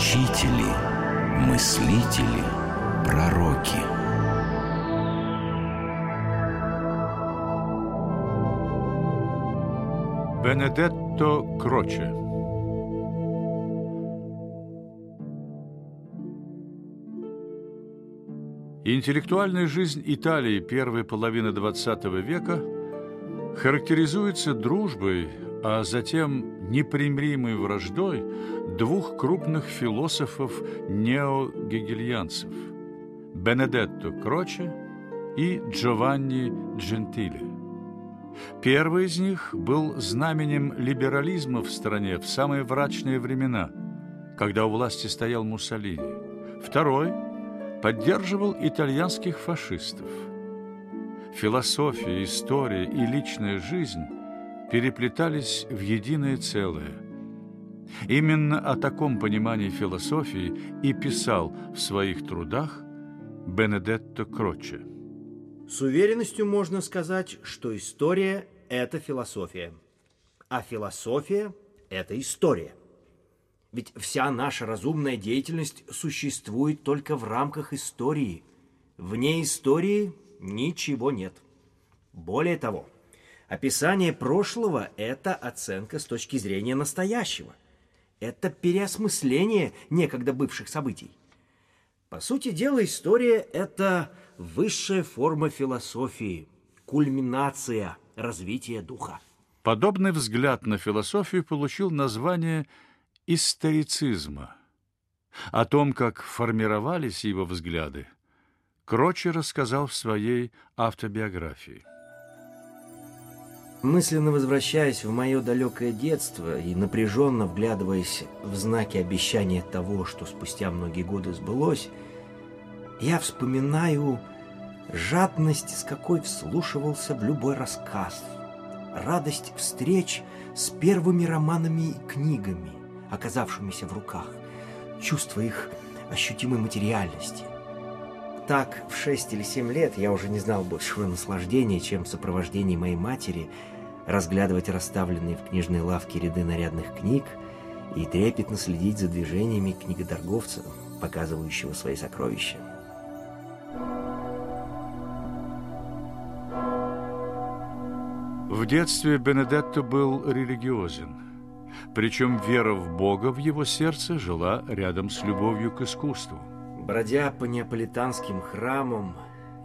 учители, мыслители, пророки. Бенедетто Кроче Интеллектуальная жизнь Италии первой половины XX века характеризуется дружбой, а затем непримиримой враждой двух крупных философов-неогегельянцев – Бенедетто Кроче и Джованни Джентиле. Первый из них был знаменем либерализма в стране в самые мрачные времена, когда у власти стоял Муссолини. Второй поддерживал итальянских фашистов. Философия, история и личная жизнь переплетались в единое целое. Именно о таком понимании философии и писал в своих трудах Бенедетто Кроче. С уверенностью можно сказать, что история – это философия, а философия – это история. Ведь вся наша разумная деятельность существует только в рамках истории. Вне истории ничего нет. Более того, описание прошлого – это оценка с точки зрения настоящего. Это переосмысление некогда бывших событий. По сути дела, история – это высшая форма философии, кульминация развития духа. Подобный взгляд на философию получил название историцизма. О том, как формировались его взгляды, Кроче рассказал в своей автобиографии. Мысленно возвращаясь в мое далекое детство и напряженно вглядываясь в знаки обещания того, что спустя многие годы сбылось, я вспоминаю жадность, с какой вслушивался в любой рассказ, радость встреч с первыми романами и книгами, оказавшимися в руках, чувство их ощутимой материальности. Так, в шесть или семь лет я уже не знал большего наслаждения, чем сопровождение моей матери разглядывать расставленные в книжной лавке ряды нарядных книг и трепетно следить за движениями книготорговца, показывающего свои сокровища. В детстве Бенедетто был религиозен. Причем вера в Бога в его сердце жила рядом с любовью к искусству. Бродя по неаполитанским храмам,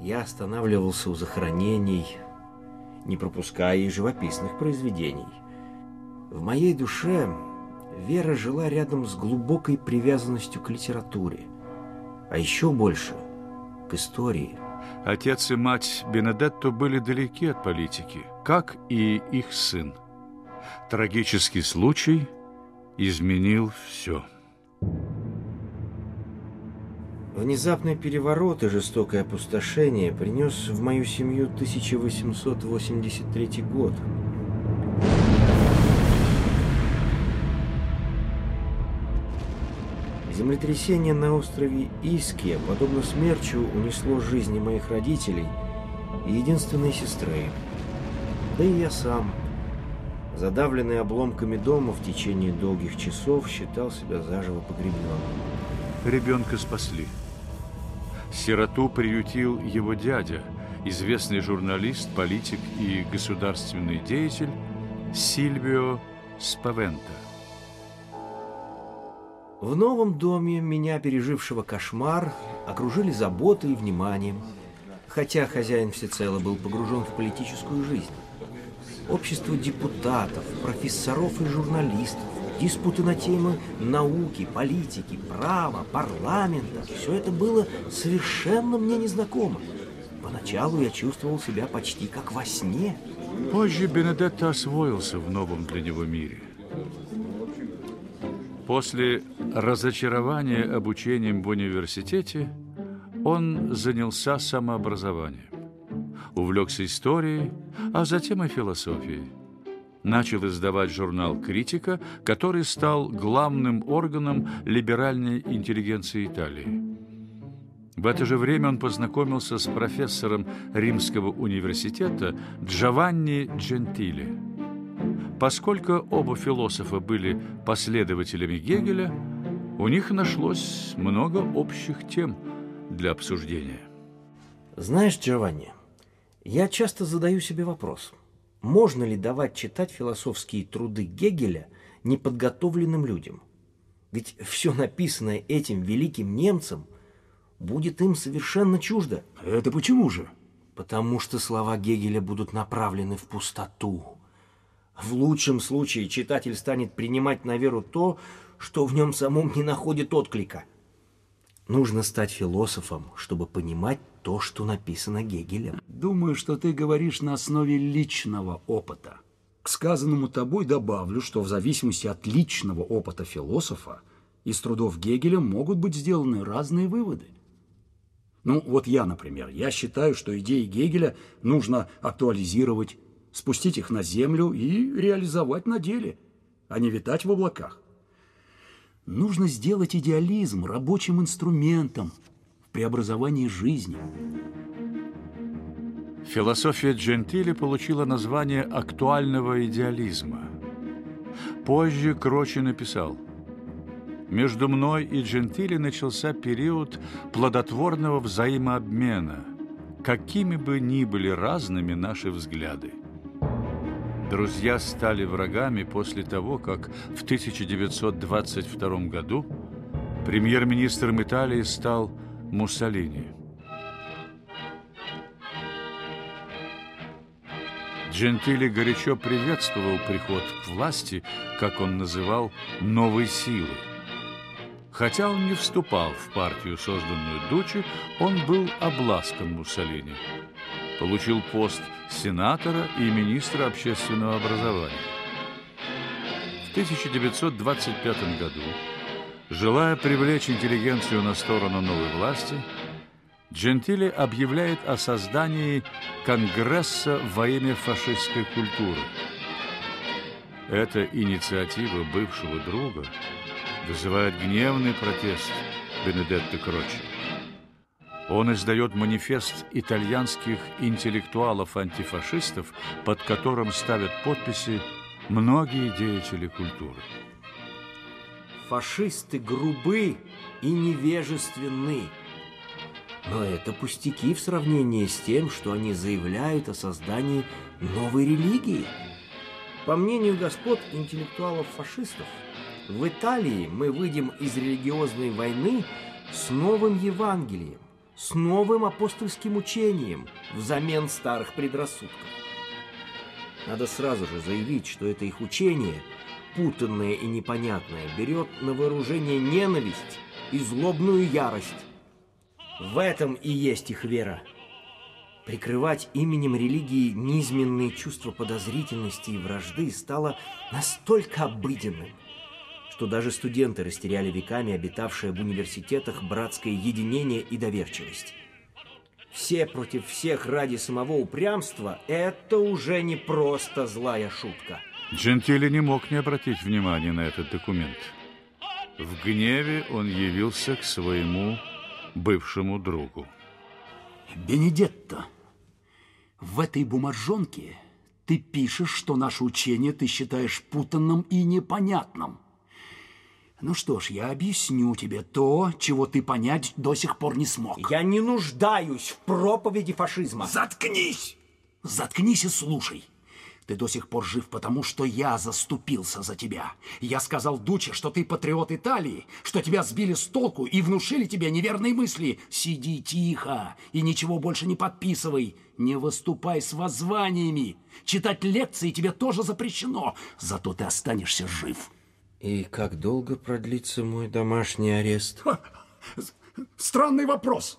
я останавливался у захоронений, не пропуская и живописных произведений. В моей душе вера жила рядом с глубокой привязанностью к литературе, а еще больше – к истории. Отец и мать Бенедетто были далеки от политики, как и их сын. Трагический случай изменил все. Внезапный переворот и жестокое опустошение принес в мою семью 1883 год. Землетрясение на острове Иске, подобно смерчу, унесло жизни моих родителей и единственной сестры. Да и я сам, задавленный обломками дома в течение долгих часов, считал себя заживо погребенным. Ребенка спасли. Сироту приютил его дядя, известный журналист, политик и государственный деятель Сильвио Спавента. В новом доме меня, пережившего кошмар, окружили заботой и вниманием, хотя хозяин всецело был погружен в политическую жизнь. Общество депутатов, профессоров и журналистов, диспуты на темы науки, политики, права, парламента. Все это было совершенно мне незнакомо. Поначалу я чувствовал себя почти как во сне. Позже Бенедетто освоился в новом для него мире. После разочарования обучением в университете он занялся самообразованием. Увлекся историей, а затем и философией начал издавать журнал «Критика», который стал главным органом либеральной интеллигенции Италии. В это же время он познакомился с профессором Римского университета Джованни Джентиле. Поскольку оба философа были последователями Гегеля, У них нашлось много общих тем для обсуждения. Знаешь, Джованни, я часто задаю себе вопрос, можно ли давать читать философские труды Гегеля неподготовленным людям? Ведь все написанное этим великим немцем будет им совершенно чуждо. Это почему же? Потому что слова Гегеля будут направлены в пустоту. В лучшем случае читатель станет принимать на веру то, что в нем самом не находит отклика. Нужно стать философом, чтобы понимать то, что написано Гегелем. Думаю, что ты говоришь на основе личного опыта. К сказанному тобой добавлю, что в зависимости от личного опыта философа из трудов Гегеля могут быть сделаны разные выводы. Ну, вот я, например, я считаю, что идеи Гегеля нужно актуализировать, спустить их на землю и реализовать на деле, а не витать в облаках. Нужно сделать идеализм рабочим инструментом в преобразовании жизни. Философия Джентили получила название актуального идеализма. Позже Крочи написал «Между мной и Джентили начался период плодотворного взаимообмена, какими бы ни были разными наши взгляды. Друзья стали врагами после того, как в 1922 году премьер-министром Италии стал Муссолини. Джентили горячо приветствовал приход к власти, как он называл, новой силы. Хотя он не вступал в партию, созданную Дучи, он был обласкан Муссолини. Получил пост сенатора и министра общественного образования. В 1925 году, желая привлечь интеллигенцию на сторону новой власти, Джентили объявляет о создании Конгресса во имя фашистской культуры. Эта инициатива бывшего друга вызывает гневный протест Бенедетто Крочи. Он издает манифест итальянских интеллектуалов-антифашистов, под которым ставят подписи многие деятели культуры. Фашисты грубы и невежественны. Но это пустяки в сравнении с тем, что они заявляют о создании новой религии. По мнению господ интеллектуалов-фашистов, в Италии мы выйдем из религиозной войны с новым Евангелием, с новым апостольским учением взамен старых предрассудков. Надо сразу же заявить, что это их учение, путанное и непонятное, берет на вооружение ненависть и злобную ярость. В этом и есть их вера. Прикрывать именем религии низменные чувства подозрительности и вражды стало настолько обыденным, что даже студенты растеряли веками обитавшее в университетах братское единение и доверчивость. Все против всех ради самого упрямства – это уже не просто злая шутка. Джентили не мог не обратить внимания на этот документ. В гневе он явился к своему бывшему другу. Бенедетто, в этой бумажонке ты пишешь, что наше учение ты считаешь путанным и непонятным. Ну что ж, я объясню тебе то, чего ты понять до сих пор не смог. Я не нуждаюсь в проповеди фашизма. Заткнись! Заткнись и слушай. Ты до сих пор жив, потому что я заступился за тебя. Я сказал Дуче, что ты патриот Италии, что тебя сбили с толку и внушили тебе неверные мысли. Сиди тихо и ничего больше не подписывай. Не выступай с воззваниями. Читать лекции тебе тоже запрещено. Зато ты останешься жив. И как долго продлится мой домашний арест? Ха, странный вопрос.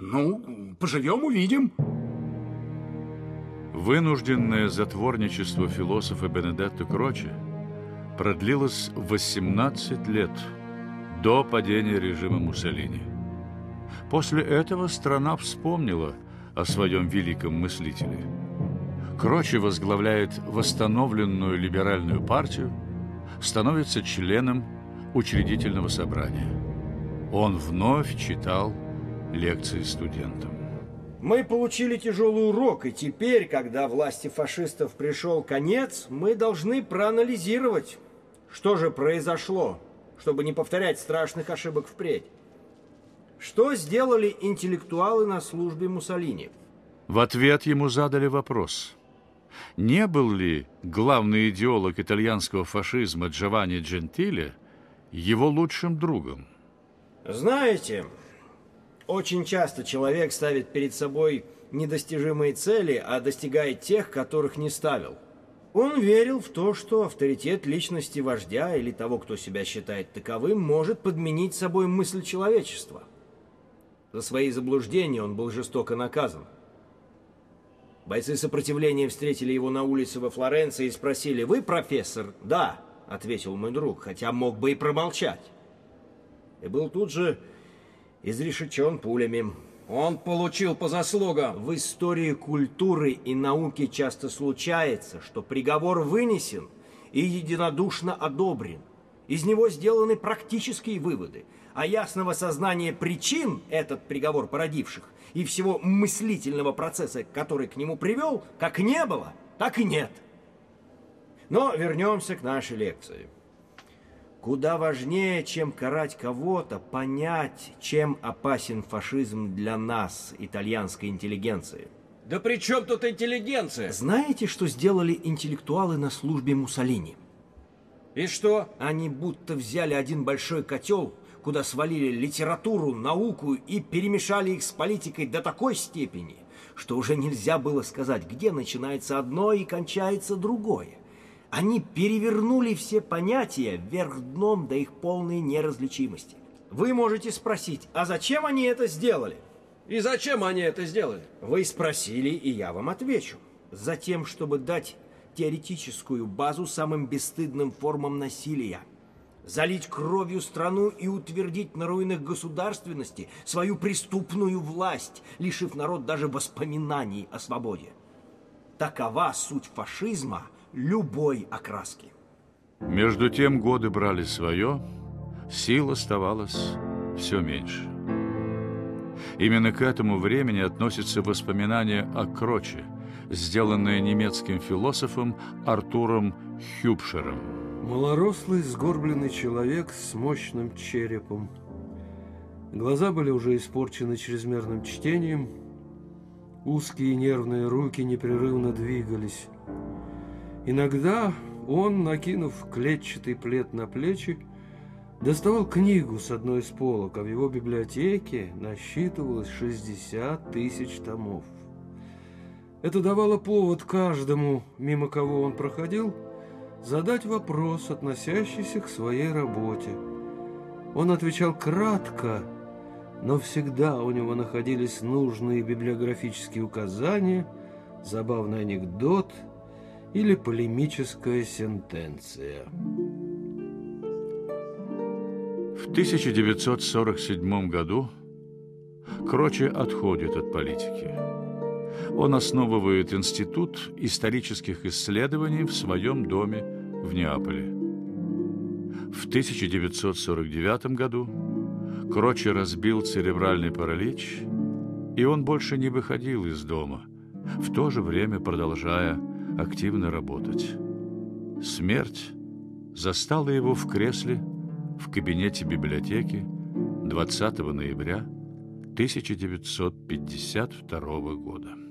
Ну, поживем, увидим. Вынужденное затворничество философа Бенедетто Крочи продлилось 18 лет до падения режима Муссолини. После этого страна вспомнила о своем великом мыслителе. Крочи возглавляет восстановленную либеральную партию, становится членом учредительного собрания. Он вновь читал лекции студентам. Мы получили тяжелый урок, и теперь, когда власти фашистов пришел конец, мы должны проанализировать, что же произошло чтобы не повторять страшных ошибок впредь. Что сделали интеллектуалы на службе Муссолини? В ответ ему задали вопрос. Не был ли главный идеолог итальянского фашизма Джованни Джентиле его лучшим другом? Знаете, очень часто человек ставит перед собой недостижимые цели, а достигает тех, которых не ставил. Он верил в то, что авторитет личности вождя или того, кто себя считает таковым, может подменить собой мысль человечества. За свои заблуждения он был жестоко наказан. Бойцы сопротивления встретили его на улице во Флоренции и спросили, «Вы профессор?» «Да», — ответил мой друг, хотя мог бы и промолчать. И был тут же изрешечен пулями. Он получил по заслугам. В истории культуры и науки часто случается, что приговор вынесен и единодушно одобрен. Из него сделаны практические выводы, а ясного сознания причин этот приговор породивших и всего мыслительного процесса, который к нему привел, как не было, так и нет. Но вернемся к нашей лекции. Куда важнее, чем карать кого-то, понять, чем опасен фашизм для нас, итальянской интеллигенции. Да при чем тут интеллигенция? Знаете, что сделали интеллектуалы на службе Муссолини? И что? Они будто взяли один большой котел, куда свалили литературу, науку и перемешали их с политикой до такой степени, что уже нельзя было сказать, где начинается одно и кончается другое. Они перевернули все понятия вверх дном до их полной неразличимости. Вы можете спросить, а зачем они это сделали? И зачем они это сделали? Вы спросили, и я вам отвечу. Затем, чтобы дать теоретическую базу самым бесстыдным формам насилия. Залить кровью страну и утвердить на руинах государственности свою преступную власть, лишив народ даже воспоминаний о свободе. Такова суть фашизма – любой окраски. Между тем годы брали свое, сил оставалось все меньше. Именно к этому времени относятся воспоминания о Кроче, сделанные немецким философом Артуром Хюбшером. Малорослый, сгорбленный человек с мощным черепом. Глаза были уже испорчены чрезмерным чтением, узкие нервные руки непрерывно двигались. Иногда он, накинув клетчатый плед на плечи, доставал книгу с одной из полок, а в его библиотеке насчитывалось 60 тысяч томов. Это давало повод каждому, мимо кого он проходил, задать вопрос, относящийся к своей работе. Он отвечал кратко, но всегда у него находились нужные библиографические указания, забавный анекдот – или полемическая сентенция. В 1947 году Кроче отходит от политики. Он основывает Институт исторических исследований в своем доме в Неаполе. В 1949 году Кроче разбил церебральный паралич, и он больше не выходил из дома, в то же время продолжая активно работать. Смерть застала его в кресле в кабинете библиотеки 20 ноября 1952 года.